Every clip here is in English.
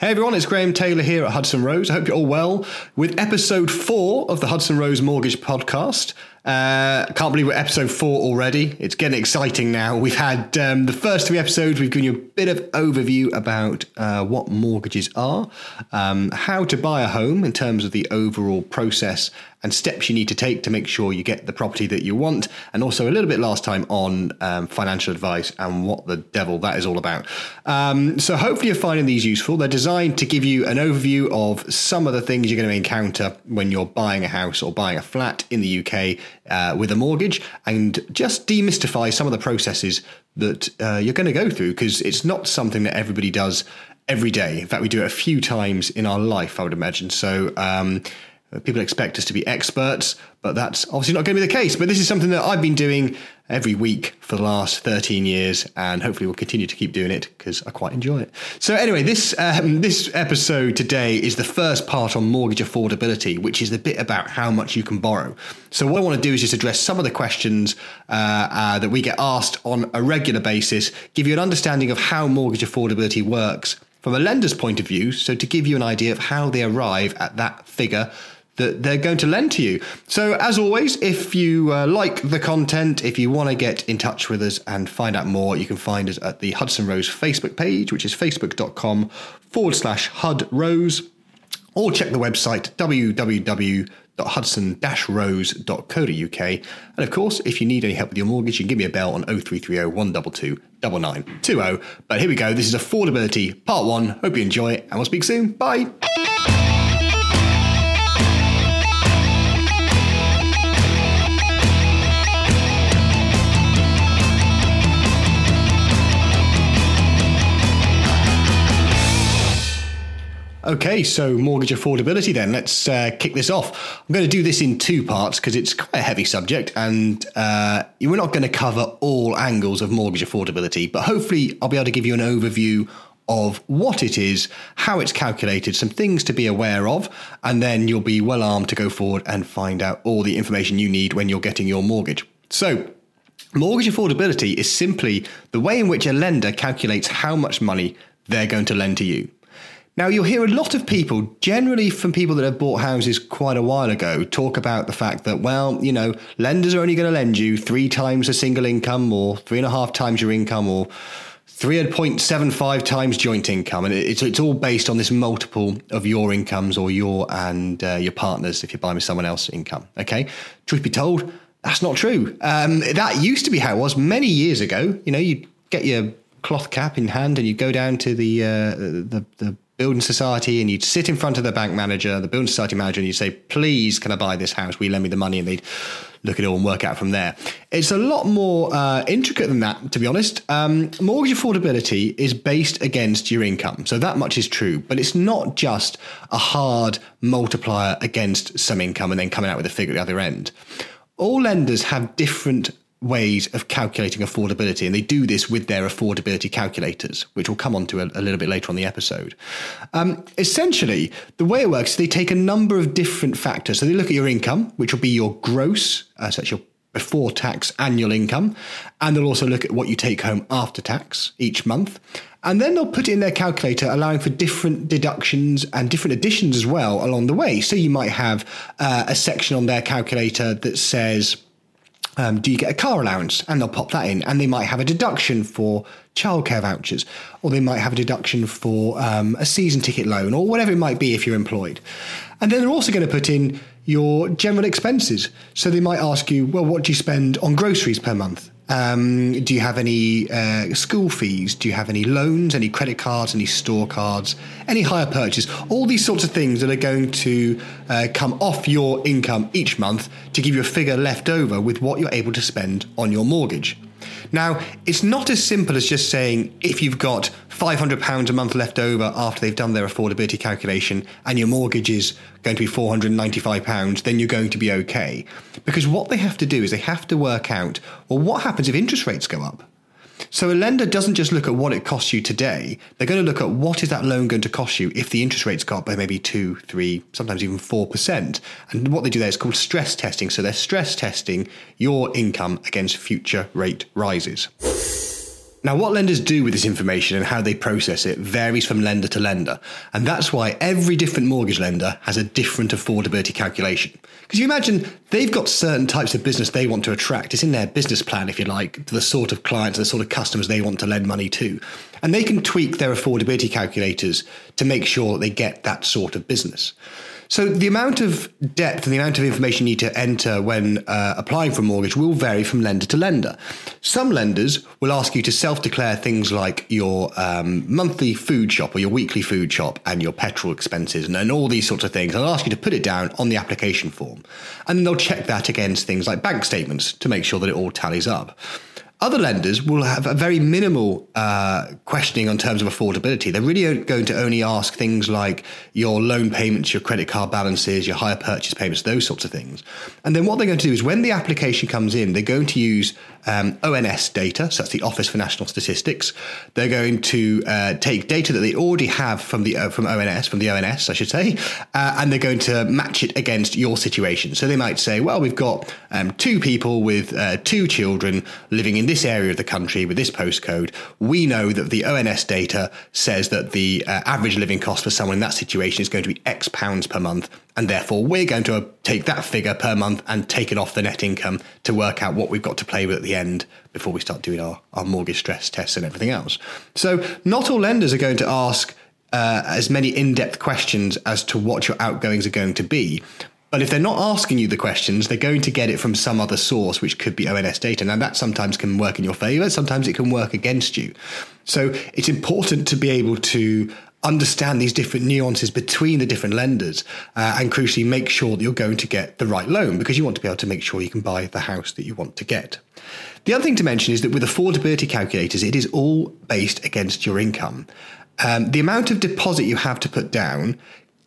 Hey everyone, it's Graham Taylor here at Hudson Rose. I hope you're all well with episode four of the Hudson Rose Mortgage Podcast. Uh, can't believe we're episode four already. It's getting exciting now. We've had um, the first three episodes. We've given you a bit of overview about uh, what mortgages are, um, how to buy a home in terms of the overall process and steps you need to take to make sure you get the property that you want, and also a little bit last time on um, financial advice and what the devil that is all about. Um, so hopefully you're finding these useful. They're designed to give you an overview of some of the things you're going to encounter when you're buying a house or buying a flat in the UK uh, with a mortgage and just demystify some of the processes that uh, you're going to go through because it's not something that everybody does every day. In fact, we do it a few times in our life, I would imagine. So, um, People expect us to be experts, but that's obviously not going to be the case. But this is something that I've been doing every week for the last 13 years, and hopefully we'll continue to keep doing it because I quite enjoy it. So anyway, this um, this episode today is the first part on mortgage affordability, which is the bit about how much you can borrow. So what I want to do is just address some of the questions uh, uh, that we get asked on a regular basis, give you an understanding of how mortgage affordability works from a lender's point of view. So to give you an idea of how they arrive at that figure that they're going to lend to you. So, as always, if you uh, like the content, if you want to get in touch with us and find out more, you can find us at the Hudson Rose Facebook page, which is facebook.com forward slash HUD Rose, or check the website www.hudson-rose.co.uk. And of course, if you need any help with your mortgage, you can give me a bell on 0330 122 9920. But here we go. This is affordability part one. Hope you enjoy and we'll speak soon. Bye. Okay, so mortgage affordability then. Let's uh, kick this off. I'm going to do this in two parts because it's quite a heavy subject and uh, we're not going to cover all angles of mortgage affordability, but hopefully I'll be able to give you an overview of what it is, how it's calculated, some things to be aware of, and then you'll be well armed to go forward and find out all the information you need when you're getting your mortgage. So, mortgage affordability is simply the way in which a lender calculates how much money they're going to lend to you. Now, you'll hear a lot of people, generally from people that have bought houses quite a while ago, talk about the fact that, well, you know, lenders are only going to lend you three times a single income or three and a half times your income or 3.75 times joint income. And it's, it's all based on this multiple of your incomes or your and uh, your partner's, if you're buying with someone else's income. Okay. Truth be told, that's not true. Um, that used to be how it was many years ago. You know, you'd get your cloth cap in hand and you go down to the, uh, the, the building society and you'd sit in front of the bank manager, the building society manager, and you'd say, please, can I buy this house? Will you lend me the money? And they'd look at it all and work out from there. It's a lot more uh, intricate than that, to be honest. Um, mortgage affordability is based against your income. So that much is true, but it's not just a hard multiplier against some income and then coming out with a figure at the other end. All lenders have different ways of calculating affordability, and they do this with their affordability calculators, which we'll come on to a, a little bit later on the episode. Um, essentially, the way it works, is they take a number of different factors. So they look at your income, which will be your gross, uh, so that's your before tax annual income, and they'll also look at what you take home after tax each month. And then they'll put it in their calculator, allowing for different deductions and different additions as well along the way. So you might have uh, a section on their calculator that says, um, do you get a car allowance? And they'll pop that in. And they might have a deduction for childcare vouchers, or they might have a deduction for um, a season ticket loan, or whatever it might be if you're employed. And then they're also going to put in your general expenses. So they might ask you, well, what do you spend on groceries per month? Um, do you have any uh, school fees? Do you have any loans, any credit cards, any store cards, any hire purchase? All these sorts of things that are going to uh, come off your income each month to give you a figure left over with what you're able to spend on your mortgage. Now, it's not as simple as just saying if you've got £500 a month left over after they've done their affordability calculation and your mortgage is going to be £495, then you're going to be okay. Because what they have to do is they have to work out well, what happens if interest rates go up? So a lender doesn't just look at what it costs you today. They're going to look at what is that loan going to cost you if the interest rates go up by maybe two, three, sometimes even four percent. And what they do there is called stress testing. So they're stress testing your income against future rate rises. Now, what lenders do with this information and how they process it varies from lender to lender. And that's why every different mortgage lender has a different affordability calculation. Because you imagine they've got certain types of business they want to attract. It's in their business plan, if you like, the sort of clients, the sort of customers they want to lend money to. And they can tweak their affordability calculators to make sure that they get that sort of business. So the amount of depth and the amount of information you need to enter when uh, applying for a mortgage will vary from lender to lender. Some lenders will ask you to self-declare things like your um, monthly food shop or your weekly food shop and your petrol expenses and, and all these sorts of things. They'll ask you to put it down on the application form, and then they'll check that against things like bank statements to make sure that it all tallies up. Other lenders will have a very minimal uh, questioning on terms of affordability. They're really going to only ask things like your loan payments, your credit card balances, your hire purchase payments, those sorts of things. And then what they're going to do is when the application comes in, they're going to use um, ONS data, so that's the Office for National Statistics. They're going to uh, take data that they already have from the uh, from ONS, from the ONS, I should say, uh, and they're going to match it against your situation. So they might say, well, we've got um, two people with uh, two children living in this area of the country with this postcode, we know that the ONS data says that the uh, average living cost for someone in that situation is going to be X pounds per month. And therefore, we're going to take that figure per month and take it off the net income to work out what we've got to play with at the end before we start doing our, our mortgage stress tests and everything else. So, not all lenders are going to ask uh, as many in depth questions as to what your outgoings are going to be. But if they're not asking you the questions, they're going to get it from some other source, which could be ONS data. Now, that sometimes can work in your favor, sometimes it can work against you. So it's important to be able to understand these different nuances between the different lenders uh, and crucially make sure that you're going to get the right loan because you want to be able to make sure you can buy the house that you want to get. The other thing to mention is that with affordability calculators, it is all based against your income. Um, the amount of deposit you have to put down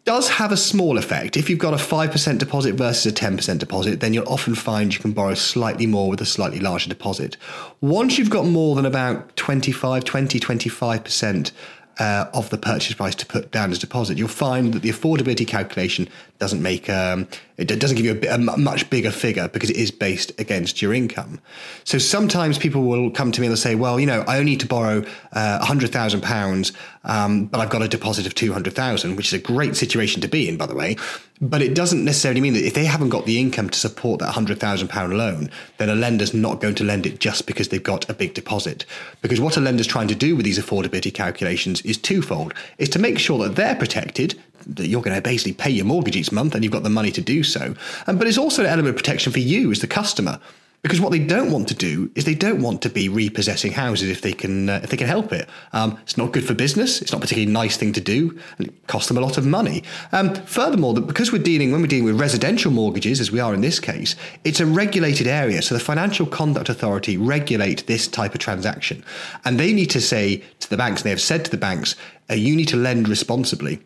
does have a small effect. If you've got a 5% deposit versus a 10% deposit, then you'll often find you can borrow slightly more with a slightly larger deposit. Once you've got more than about 25, 20, 25% uh, of the purchase price to put down as deposit, you'll find that the affordability calculation doesn't make um, it doesn't give you a, a, much bigger figure because it is based against your income. So sometimes people will come to me and they'll say, "Well, you know, I only need to borrow uh, hundred thousand um, pounds, but I've got a deposit of two hundred thousand, which is a great situation to be in, by the way." But it doesn't necessarily mean that if they haven't got the income to support that hundred thousand pound loan, then a lender's not going to lend it just because they've got a big deposit. Because what a lender's trying to do with these affordability calculations is twofold: is to make sure that they're protected that you're going to basically pay your mortgage each month and you've got the money to do so. Um, but it's also an element of protection for you as the customer. Because what they don't want to do is they don't want to be repossessing houses if they can uh, if they can help it. Um, it's not good for business. It's not a particularly nice thing to do, it costs them a lot of money. Um, furthermore, that because we're dealing when we're dealing with residential mortgages, as we are in this case, it's a regulated area. So the Financial Conduct Authority regulate this type of transaction, and they need to say to the banks, and they have said to the banks, uh, you need to lend responsibly.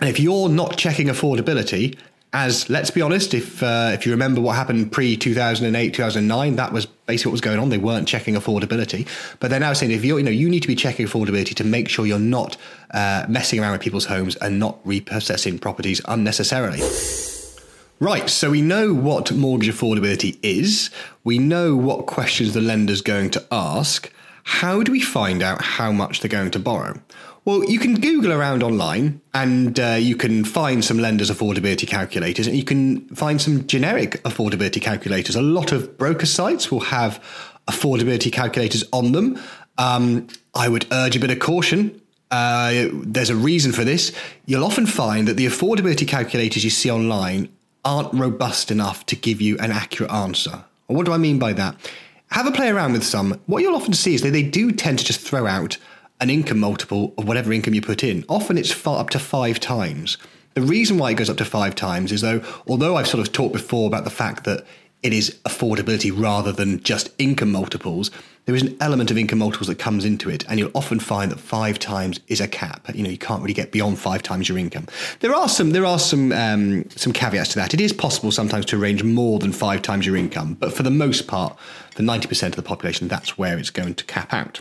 And if you're not checking affordability, as let's be honest, if uh, if you remember what happened pre 2008 2009, that was basically what was going on. They weren't checking affordability, but they're now saying if you you know you need to be checking affordability to make sure you're not uh, messing around with people's homes and not repossessing properties unnecessarily. Right, so we know what mortgage affordability is. We know what questions the lender's going to ask. How do we find out how much they're going to borrow? Well, you can Google around online and uh, you can find some lenders' affordability calculators and you can find some generic affordability calculators. A lot of broker sites will have affordability calculators on them. Um, I would urge a bit of caution. Uh, there's a reason for this. You'll often find that the affordability calculators you see online aren't robust enough to give you an accurate answer. what do I mean by that? Have a play around with some. What you'll often see is that they do tend to just throw out an income multiple of whatever income you put in. Often it's far up to five times. The reason why it goes up to five times is though, although I've sort of talked before about the fact that it is affordability rather than just income multiples, there is an element of income multiples that comes into it, and you'll often find that five times is a cap. You know, you can't really get beyond five times your income. There are some there are some um, some caveats to that. It is possible sometimes to arrange more than five times your income, but for the most part, for ninety percent of the population, that's where it's going to cap out.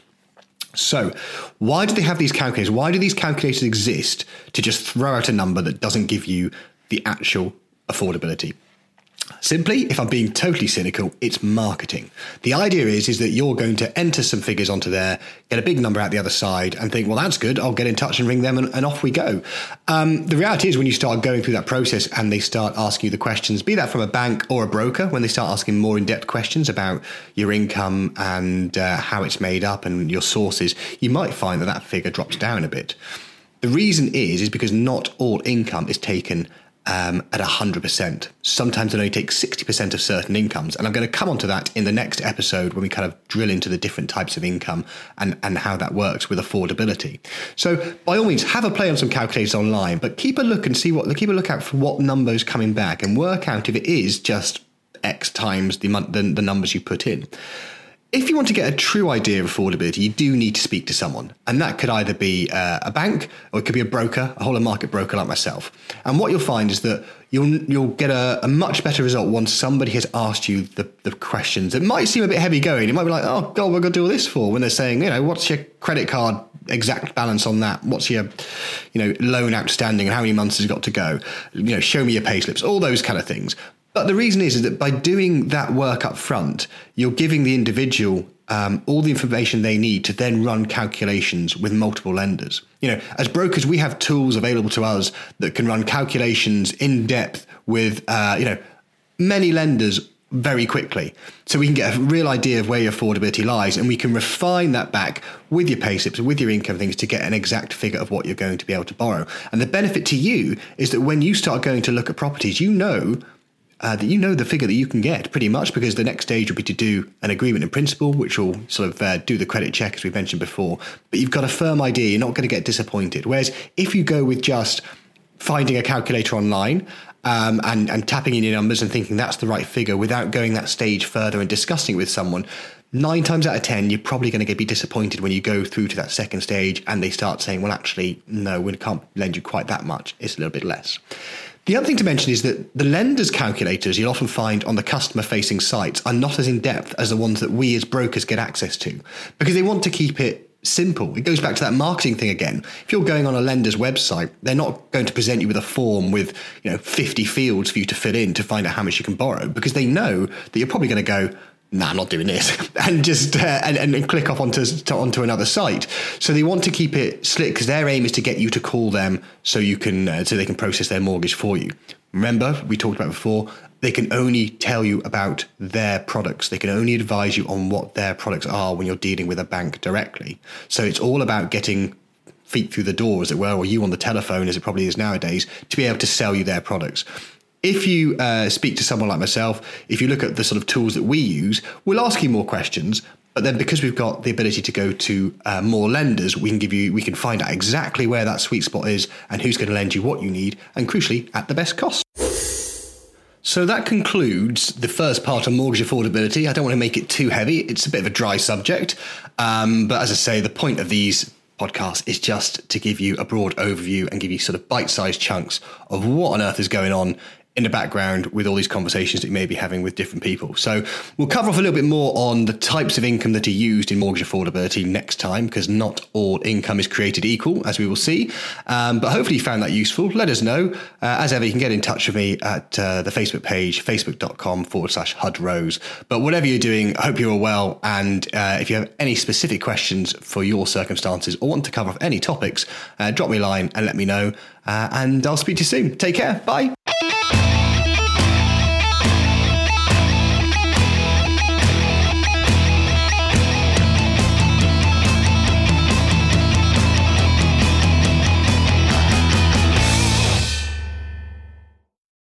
So, why do they have these calculators? Why do these calculators exist to just throw out a number that doesn't give you the actual affordability? Simply, if I'm being totally cynical, it's marketing. The idea is, is that you're going to enter some figures onto there, get a big number out the other side, and think, well, that's good. I'll get in touch and ring them, and, and off we go. Um, the reality is, when you start going through that process and they start asking you the questions, be that from a bank or a broker, when they start asking more in depth questions about your income and uh, how it's made up and your sources, you might find that that figure drops down a bit. The reason is, is because not all income is taken um, at 100%. Sometimes it only takes 60% of certain incomes. And I'm going to come onto that in the next episode when we kind of drill into the different types of income and, and how that works with affordability. So by all means, have a play on some calculators online, but keep a look and see what, keep a look out for what numbers coming back and work out if it is just X times the, the, the numbers you put in if you want to get a true idea of affordability, you do need to speak to someone. And that could either be uh, a bank or it could be a broker, a whole market broker like myself. And what you'll find is that you'll you'll get a, a much better result once somebody has asked you the, the questions. It might seem a bit heavy going. It might be like, oh God, we're gonna do all this for when they're saying, you know, what's your credit card exact balance on that? What's your, you know, loan outstanding and how many months has got to go? You know, show me your pay slips, all those kind of things. But the reason is, is that by doing that work up front, you're giving the individual um, all the information they need to then run calculations with multiple lenders. You know, as brokers, we have tools available to us that can run calculations in depth with, uh, you know, many lenders very quickly. So we can get a real idea of where your affordability lies and we can refine that back with your pay slips, with your income things to get an exact figure of what you're going to be able to borrow. And the benefit to you is that when you start going to look at properties, you know uh, that you know the figure that you can get pretty much because the next stage will be to do an agreement in principle, which will sort of uh, do the credit check as we mentioned before. But you've got a firm idea, you're not going to get disappointed. Whereas if you go with just finding a calculator online um, and, and tapping in your numbers and thinking that's the right figure without going that stage further and discussing it with someone, nine times out of ten, you're probably going to be disappointed when you go through to that second stage and they start saying, well, actually, no, we can't lend you quite that much. It's a little bit less. The other thing to mention is that the lender's calculators you'll often find on the customer facing sites are not as in depth as the ones that we as brokers get access to because they want to keep it simple. It goes back to that marketing thing again. If you're going on a lender's website, they're not going to present you with a form with, you know, 50 fields for you to fill in to find out how much you can borrow because they know that you're probably going to go, nah, I'm not doing this, and just uh, and, and click off onto to, onto another site. So they want to keep it slick because their aim is to get you to call them so you can uh, so they can process their mortgage for you. Remember, we talked about before. They can only tell you about their products. They can only advise you on what their products are when you're dealing with a bank directly. So it's all about getting feet through the door, as it were, or you on the telephone, as it probably is nowadays, to be able to sell you their products if you uh, speak to someone like myself, if you look at the sort of tools that we use, we'll ask you more questions. But then, because we've got the ability to go to uh, more lenders, we can give you, we can find out exactly where that sweet spot is and who's going to lend you what you need, and crucially, at the best cost. So that concludes the first part of mortgage affordability. I don't want to make it too heavy; it's a bit of a dry subject. Um, but as I say, the point of these podcast is just to give you a broad overview and give you sort of bite-sized chunks of what on earth is going on in the background with all these conversations that you may be having with different people. So we'll cover off a little bit more on the types of income that are used in mortgage affordability next time, because not all income is created equal, as we will see. Um, but hopefully you found that useful. Let us know. Uh, as ever, you can get in touch with me at uh, the Facebook page, facebook.com forward slash HUD Rose. But whatever you're doing, I hope you're well. And uh, if you have any specific questions for your circumstances or want to cover off any topics, uh, drop me a line and let me know. Uh, and I'll speak to you soon. Take care. Bye.